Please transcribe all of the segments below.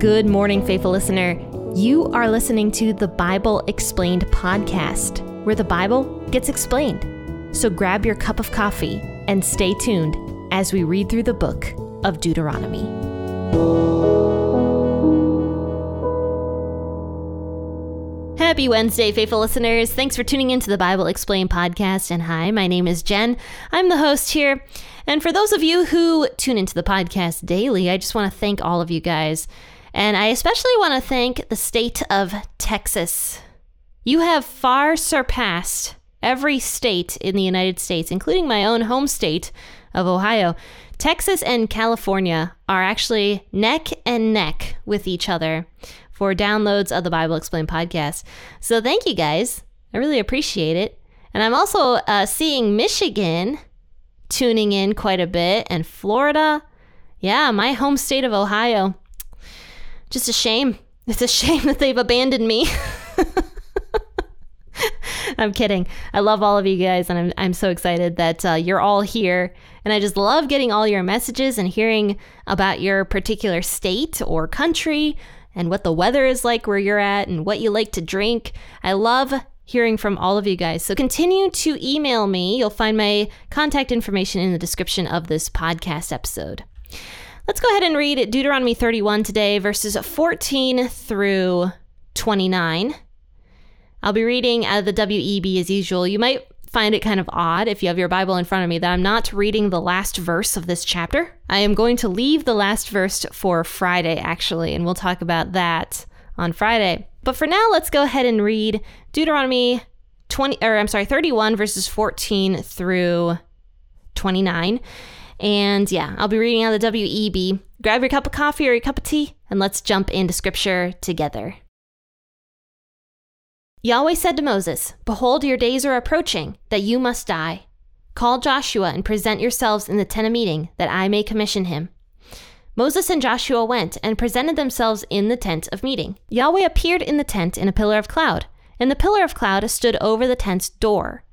Good morning, faithful listener. You are listening to the Bible Explained podcast, where the Bible gets explained. So grab your cup of coffee and stay tuned as we read through the book of Deuteronomy. Happy Wednesday, faithful listeners. Thanks for tuning into the Bible Explained podcast. And hi, my name is Jenn. I'm the host here. And for those of you who tune into the podcast daily, I just want to thank all of you guys. And I especially want to thank the state of Texas. You have far surpassed every state in the United States, including my own home state of Ohio. Texas and California are actually neck and neck with each other for downloads of the Bible Explained podcast. So thank you guys. I really appreciate it. And I'm also uh, seeing Michigan tuning in quite a bit and Florida. Yeah, my home state of Ohio just a shame. It's a shame that they've abandoned me. I'm kidding. I love all of you guys, and I'm, I'm so excited that uh, you're all here. And I just love getting all your messages and hearing about your particular state or country and what the weather is like where you're at and what you like to drink. I love hearing from all of you guys. So continue to email me. You'll find my contact information in the description of this podcast episode. Let's go ahead and read Deuteronomy 31 today, verses 14 through 29. I'll be reading out of the WEB as usual. You might find it kind of odd if you have your Bible in front of me that I'm not reading the last verse of this chapter. I am going to leave the last verse for Friday, actually, and we'll talk about that on Friday. But for now, let's go ahead and read Deuteronomy 20, or I'm sorry, 31, verses 14 through 29. And yeah, I'll be reading out the WEB. Grab your cup of coffee or your cup of tea, and let's jump into scripture together. Yahweh said to Moses, Behold, your days are approaching, that you must die. Call Joshua and present yourselves in the tent of meeting, that I may commission him. Moses and Joshua went and presented themselves in the tent of meeting. Yahweh appeared in the tent in a pillar of cloud, and the pillar of cloud stood over the tent's door.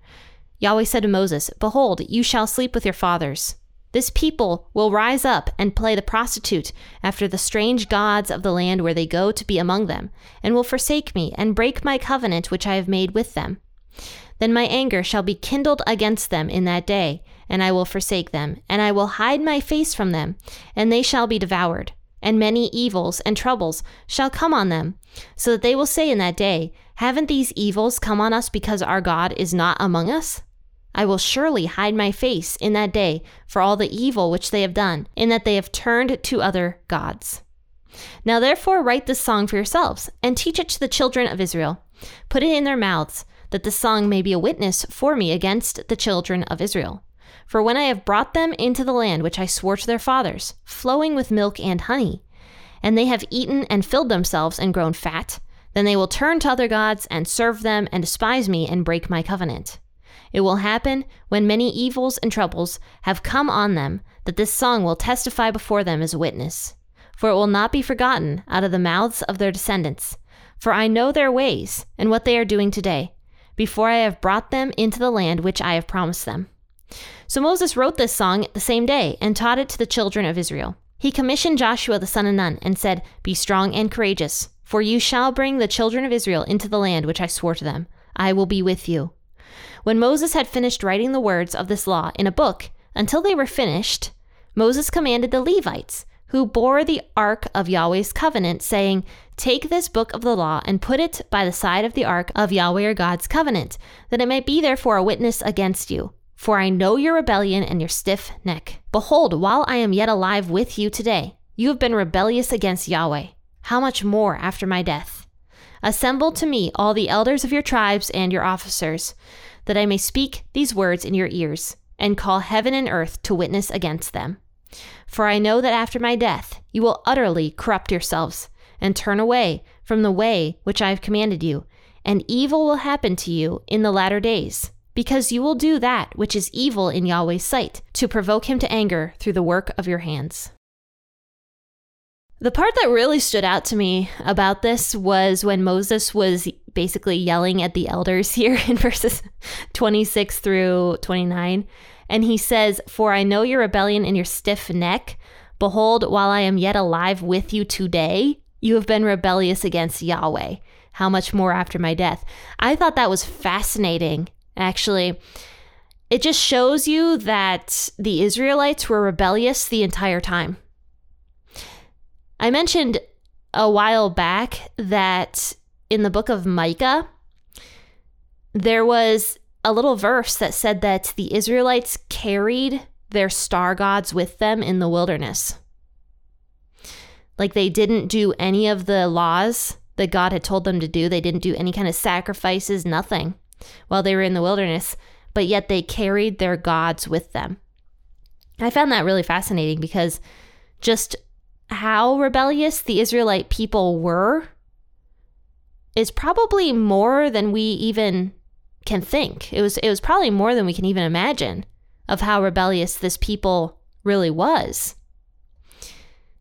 Yahweh said to Moses, Behold, you shall sleep with your fathers. This people will rise up and play the prostitute after the strange gods of the land where they go to be among them, and will forsake me and break my covenant which I have made with them. Then my anger shall be kindled against them in that day, and I will forsake them, and I will hide my face from them, and they shall be devoured. And many evils and troubles shall come on them, so that they will say in that day, Haven't these evils come on us because our God is not among us? I will surely hide my face in that day for all the evil which they have done, in that they have turned to other gods. Now therefore write this song for yourselves, and teach it to the children of Israel. Put it in their mouths, that the song may be a witness for me against the children of Israel. For when I have brought them into the land which I swore to their fathers, flowing with milk and honey, and they have eaten and filled themselves and grown fat, then they will turn to other gods and serve them and despise me and break my covenant. It will happen when many evils and troubles have come on them that this song will testify before them as a witness. For it will not be forgotten out of the mouths of their descendants. For I know their ways and what they are doing today, before I have brought them into the land which I have promised them. So Moses wrote this song the same day and taught it to the children of Israel. He commissioned Joshua the son of Nun and said, Be strong and courageous, for you shall bring the children of Israel into the land which I swore to them. I will be with you. When Moses had finished writing the words of this law in a book, until they were finished, Moses commanded the Levites, who bore the ark of Yahweh's covenant, saying, Take this book of the law and put it by the side of the ark of Yahweh your God's covenant, that it may be there for a witness against you. For I know your rebellion and your stiff neck. Behold, while I am yet alive with you today, you have been rebellious against Yahweh. How much more after my death? Assemble to me all the elders of your tribes and your officers that I may speak these words in your ears, and call heaven and earth to witness against them. For I know that after my death you will utterly corrupt yourselves, and turn away from the way which I have commanded you, and evil will happen to you in the latter days, because you will do that which is evil in Yahweh's sight, to provoke him to anger through the work of your hands. The part that really stood out to me about this was when Moses was basically yelling at the elders here in verses 26 through 29. And he says, For I know your rebellion and your stiff neck. Behold, while I am yet alive with you today, You have been rebellious against Yahweh. How much more after my death? I thought that was fascinating, actually. It just shows you that the Israelites were rebellious the entire time. I mentioned a while back that in the book of Micah, there was a little verse that said that the Israelites carried their star gods with them in the wilderness. Like they didn't do any of the laws that God had told them to do. They didn't do any kind of sacrifices, nothing while they were in the wilderness, but yet they carried their gods with them. I found that really fascinating because just how rebellious the Israelite people were is probably more than we even can think. It was it was probably more than we can even imagine of how rebellious this people really was.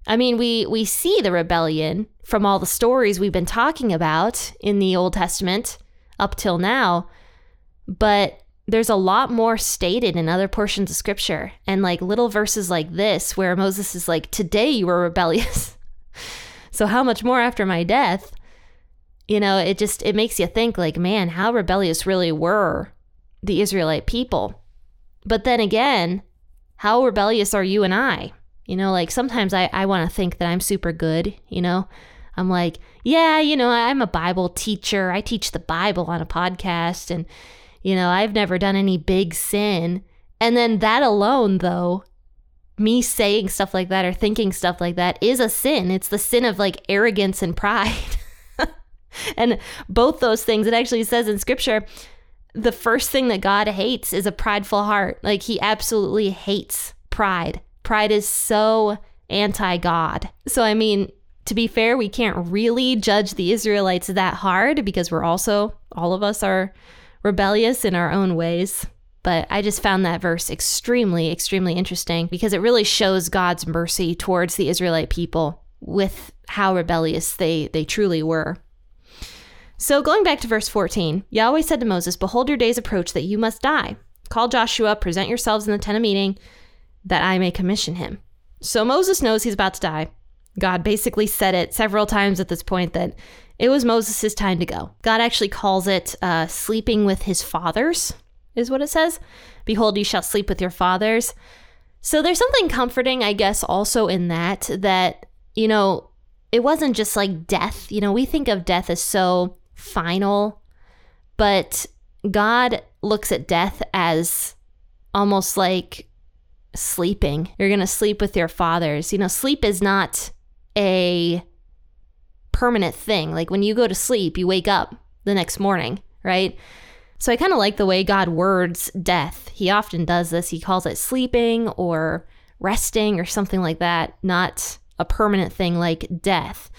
I mean, we we see the rebellion from all the stories we've been talking about in the Old Testament up till now, but there's a lot more stated in other portions of scripture and like little verses like this where Moses is like, "Today you were rebellious." so how much more after my death? You know, it just it makes you think like, man, how rebellious really were the Israelite people. But then again, how rebellious are you and I? You know, like sometimes I, I want to think that I'm super good, you know? I'm like, yeah, you know, I'm a Bible teacher. I teach the Bible on a podcast and, you know, I've never done any big sin. And then that alone, though, me saying stuff like that or thinking stuff like that is a sin. It's the sin of like arrogance and pride. and both those things, it actually says in scripture, the first thing that God hates is a prideful heart. Like he absolutely hates pride. Pride is so anti God. So, I mean, to be fair, we can't really judge the Israelites that hard because we're also, all of us are rebellious in our own ways. But I just found that verse extremely, extremely interesting because it really shows God's mercy towards the Israelite people with how rebellious they, they truly were. So, going back to verse 14, Yahweh said to Moses, Behold, your days approach that you must die. Call Joshua, present yourselves in the tent of meeting, that I may commission him. So, Moses knows he's about to die. God basically said it several times at this point that it was Moses' time to go. God actually calls it uh, sleeping with his fathers, is what it says. Behold, you shall sleep with your fathers. So, there's something comforting, I guess, also in that, that, you know, it wasn't just like death. You know, we think of death as so final, but God looks at death as almost like sleeping. You're going to sleep with your fathers. You know, sleep is not a permanent thing. Like when you go to sleep, you wake up the next morning, right? So I kind of like the way God words death. He often does this. He calls it sleeping or resting or something like that, not a permanent thing like death.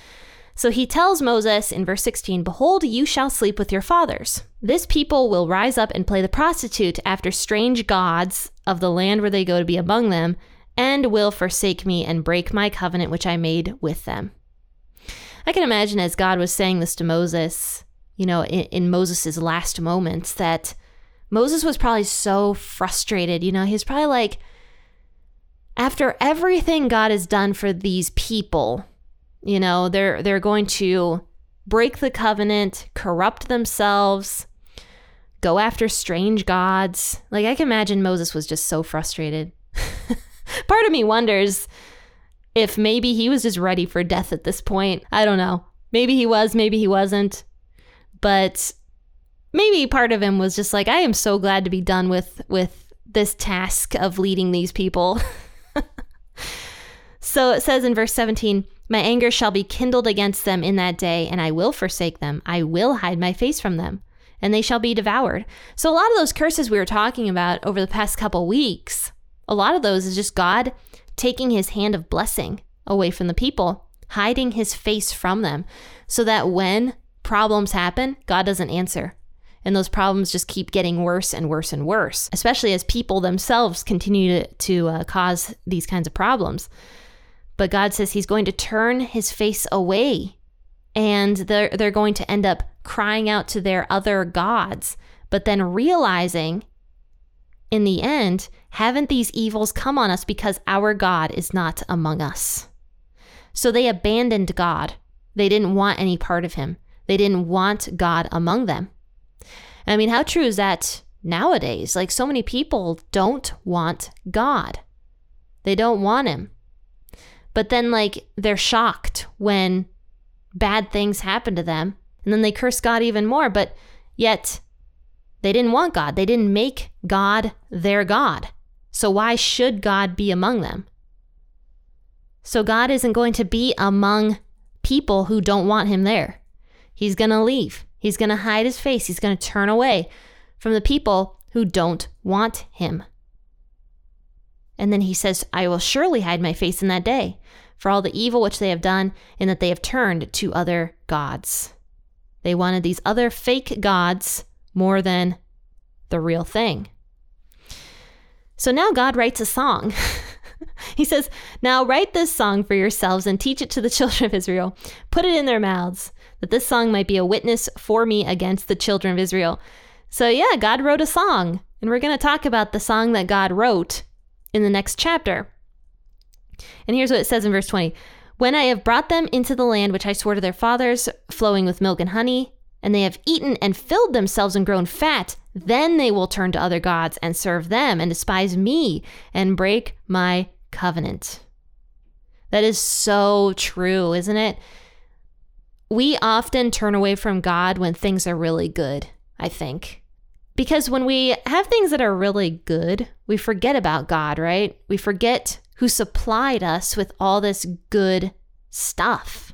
So he tells Moses in verse 16, Behold, you shall sleep with your fathers. This people will rise up and play the prostitute after strange gods of the land where they go to be among them, and will forsake me and break my covenant which I made with them. I can imagine as God was saying this to Moses, you know, in, in Moses' last moments, that Moses was probably so frustrated. You know, he's probably like, after everything God has done for these people, you know, they're they're going to break the covenant, corrupt themselves, go after strange gods. Like I can imagine Moses was just so frustrated. Part of me wonders if maybe he was just ready for death at this point. I don't know. Maybe he was, maybe he wasn't. But maybe part of him was just like I am so glad to be done with with this task of leading these people. so it says in verse 17, My anger shall be kindled against them in that day, and I will forsake them. I will hide my face from them, and they shall be devoured. So a lot of those curses we were talking about over the past couple weeks, a lot of those is just God taking his hand of blessing away from the people, hiding his face from them, so that when problems happen, God doesn't answer. And those problems just keep getting worse and worse and worse, especially as people themselves continue to, to uh, cause these kinds of problems. But God says He's going to turn His face away and they're, they're going to end up crying out to their other gods, but then realizing in the end, haven't these evils come on us because our God is not among us? So they abandoned God They didn't want any part of him. They didn't want God among them. I mean, how true is that nowadays? Like, so many people don't want God, they don't want him. But then, like, they're shocked when bad things happen to them. And then they curse God even more. But yet, they didn't want God. They didn't make God their God. So why should God be among them? So God isn't going to be among people who don't want him there. He's going to leave. He's going to hide his face. He's going to turn away from the people who don't want him. And then he says, I will surely hide my face in that day for all the evil which they have done, in that they have turned to other gods. They wanted these other fake gods more than the real thing. So now God writes a song. he says, Now write this song for yourselves and teach it to the children of Israel. Put it in their mouths, that this song might be a witness for me against the children of Israel. So, yeah, God wrote a song. And we're going to talk about the song that God wrote in the next chapter. And here's what it says in verse 20 When I have brought them into the land which I swore to their fathers, flowing with milk and honey, and they have eaten and filled themselves and grown fat, then they will turn to other gods and serve them and despise me and break my covenant. That is so true, isn't it? We often turn away from God when things are really good, I think. Because when we have things that are really good, we forget about God, right? We forget who supplied us with all this good stuff.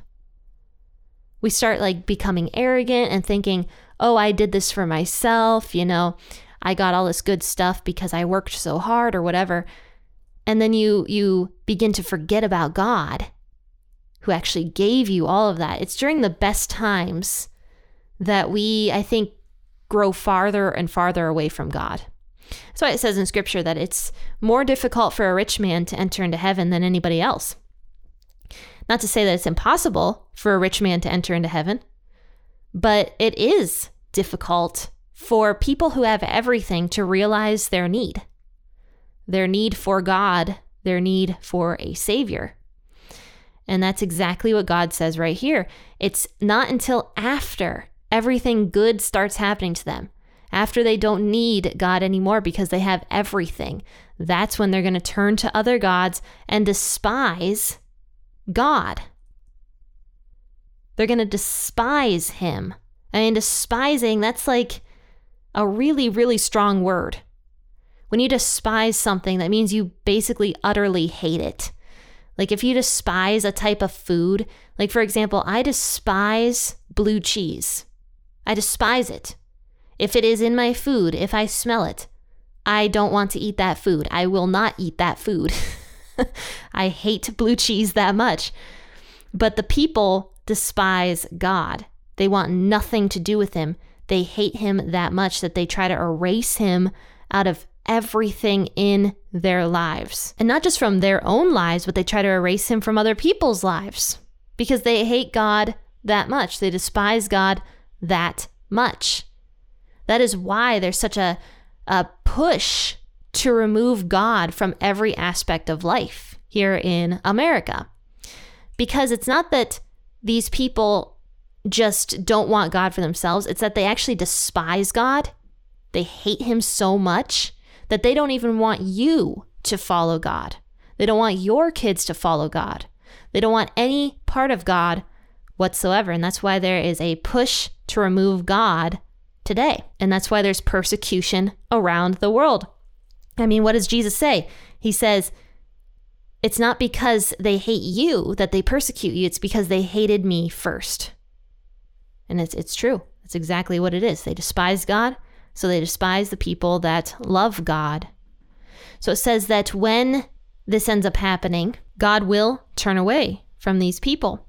We start like becoming arrogant and thinking, oh, I did this for myself, you know, I got all this good stuff because I worked so hard or whatever. And then you you begin to forget about God who actually gave you all of that. It's during the best times that we, I think, grow farther and farther away from God. That's why it says in scripture that it's more difficult for a rich man to enter into heaven than anybody else. Not to say that it's impossible for a rich man to enter into heaven, but it is difficult for people who have everything to realize their need their need for God, their need for a Savior. And that's exactly what God says right here. It's not until after everything good starts happening to them after they don't need God anymore because they have everything, that's when they're going to turn to other gods and despise God. They're going to despise Him. I mean, despising, that's like a really, really strong word. When you despise something, that means you basically utterly hate it. Like if you despise a type of food, like for example, I despise blue cheese. I despise it. If it is in my food, if I smell it, I don't want to eat that food. I will not eat that food. I hate blue cheese that much. But the people despise God. They want nothing to do with him. They hate him that much that they try to erase him out of everything in their lives. And not just from their own lives, but they try to erase him from other people's lives because they hate God that much. They despise God that much. That is why there's such a, a push to remove God from every aspect of life here in America. Because it's not that these people just don't want God for themselves, it's that they actually despise God. They hate Him so much that they don't even want you to follow God. They don't want your kids to follow God. They don't want any part of God whatsoever. And that's why there is a push to remove God today. And that's why there's persecution around the world. I mean, what does Jesus say? He says, It's not because they hate you that they persecute you, it's because they hated me first. And it's, it's true. That's exactly what it is. They despise God, so they despise the people that love God. So it says that when this ends up happening, God will turn away from these people.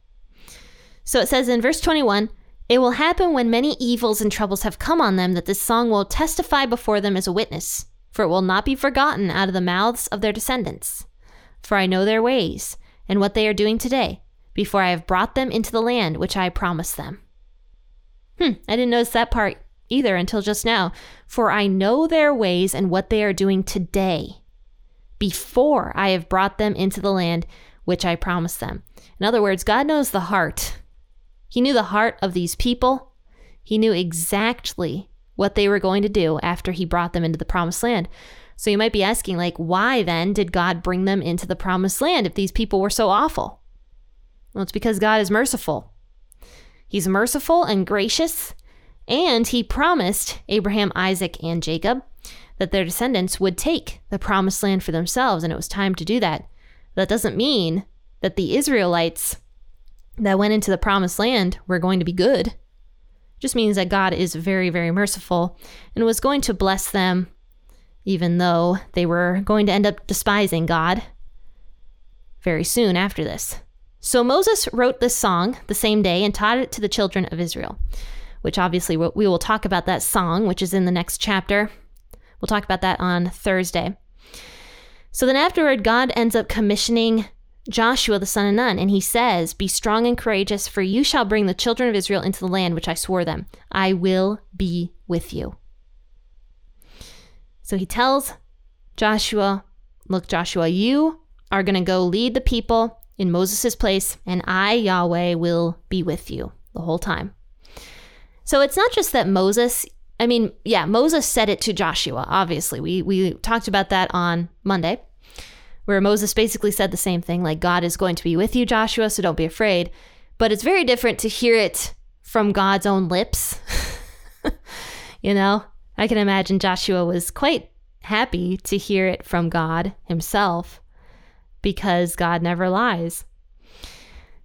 So it says in verse 21 it will happen when many evils and troubles have come on them that this song will testify before them as a witness, for it will not be forgotten out of the mouths of their descendants. For I know their ways, and what they are doing today, before I have brought them into the land which I promised them. Hmm, I didn't notice that part either until just now. For I know their ways and what they are doing today, before I have brought them into the land which I promised them. In other words, God knows the heart He knew the heart of these people. He knew exactly what they were going to do after he brought them into the promised land. So you might be asking, like, why then did God bring them into the promised land if these people were so awful? Well, it's because God is merciful. He's merciful and gracious, and he promised Abraham, Isaac, and Jacob that their descendants would take the promised land for themselves, and it was time to do that. That doesn't mean that the Israelites that went into the promised land were going to be good. Just means that God is very, very merciful and was going to bless them, even though they were going to end up despising God very soon after this. So Moses wrote this song the same day and taught it to the children of Israel, which obviously we will talk about that song, which is in the next chapter. We'll talk about that on Thursday. So then afterward, God ends up commissioning Joshua the son of Nun, and he says, Be strong and courageous, for you shall bring the children of Israel into the land which I swore them. I will be with you. So he tells Joshua, Look, Joshua, you are going to go lead the people in Moses' place, and I, Yahweh, will be with you the whole time. So it's not just that Moses, I mean, yeah, Moses said it to Joshua, obviously. We, we talked about that on Monday, where Moses basically said the same thing like, God is going to be with you, Joshua, so don't be afraid. But it's very different to hear it from God's own lips. you know, I can imagine Joshua was quite happy to hear it from God himself because God never lies.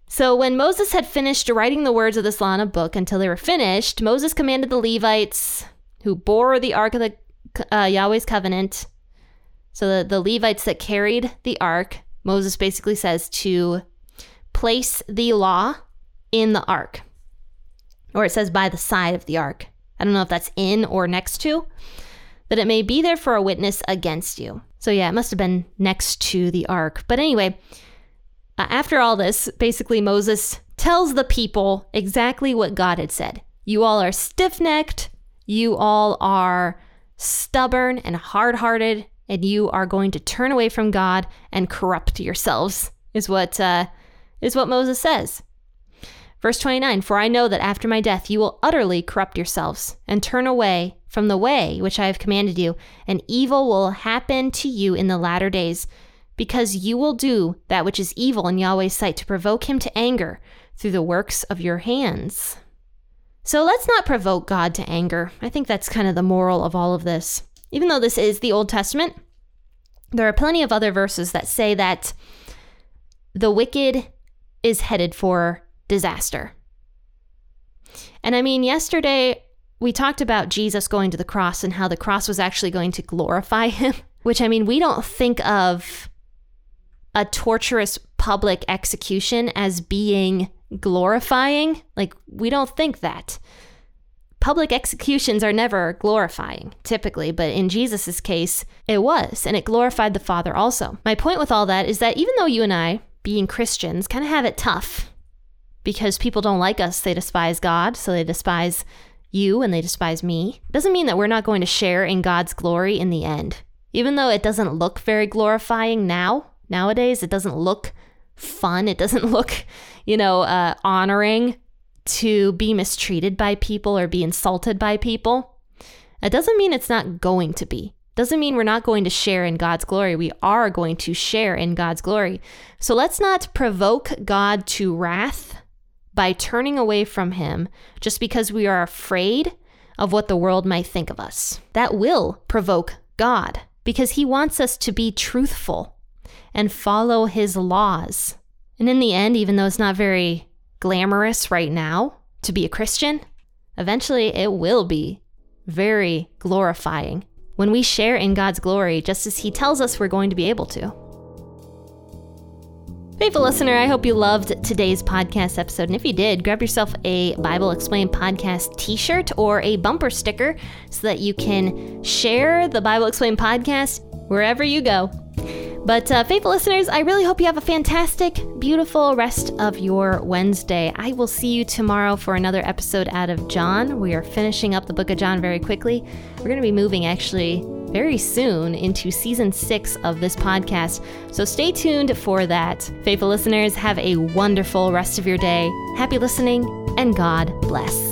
So when Moses had finished writing the words of this law in a book until they were finished, Moses commanded the Levites who bore the ark of the uh, Yahweh's covenant. So the, the Levites that carried the ark, Moses basically says to place the law in the ark. Or it says by the side of the ark. I don't know if that's in or next to, that it may be there for a witness against you. So, yeah, it must have been next to the ark. But anyway, uh, after all this, basically Moses tells the people exactly what God had said. You all are stiff necked, you all are stubborn and hard hearted, and you are going to turn away from God and corrupt yourselves, is what, uh, is what Moses says. Verse 29 For I know that after my death you will utterly corrupt yourselves and turn away from the way which I have commanded you, and evil will happen to you in the latter days, because you will do that which is evil in Yahweh's sight to provoke him to anger through the works of your hands. So let's not provoke God to anger. I think that's kind of the moral of all of this. Even though this is the Old Testament, there are plenty of other verses that say that the wicked is headed for disaster. And I mean, yesterday we talked about Jesus going to the cross and how the cross was actually going to glorify him, which I mean, we don't think of a torturous public execution as being glorifying. Like, we don't think that. Public executions are never glorifying, typically, but in Jesus' case, it was, and it glorified the Father also. My point with all that is that even though you and I, being Christians, kind of have it tough because people don't like us, they despise God, so they despise you and they despise me, doesn't mean that we're not going to share in God's glory in the end. Even though it doesn't look very glorifying now, nowadays, it doesn't look fun, it doesn't look, you know, uh, honoring to be mistreated by people or be insulted by people. It doesn't mean it's not going to be. Doesn't mean we're not going to share in God's glory. We are going to share in God's glory. So let's not provoke God to wrath by turning away from Him just because we are afraid of what the world might think of us. That will provoke God because He wants us to be truthful and follow His laws. And in the end, even though it's not very glamorous right now to be a Christian, eventually it will be very glorifying when we share in God's glory, just as He tells us we're going to be able to. Faithful listener, I hope you loved today's podcast episode. And if you did, grab yourself a Bible Explained podcast t shirt or a bumper sticker so that you can share the Bible Explained podcast wherever you go. But, uh, faithful listeners, I really hope you have a fantastic, beautiful rest of your Wednesday. I will see you tomorrow for another episode out of John. We are finishing up the book of John very quickly. We're going to be moving actually very soon into season six of this podcast. So stay tuned for that. Faithful listeners, have a wonderful rest of your day. Happy listening, and God bless.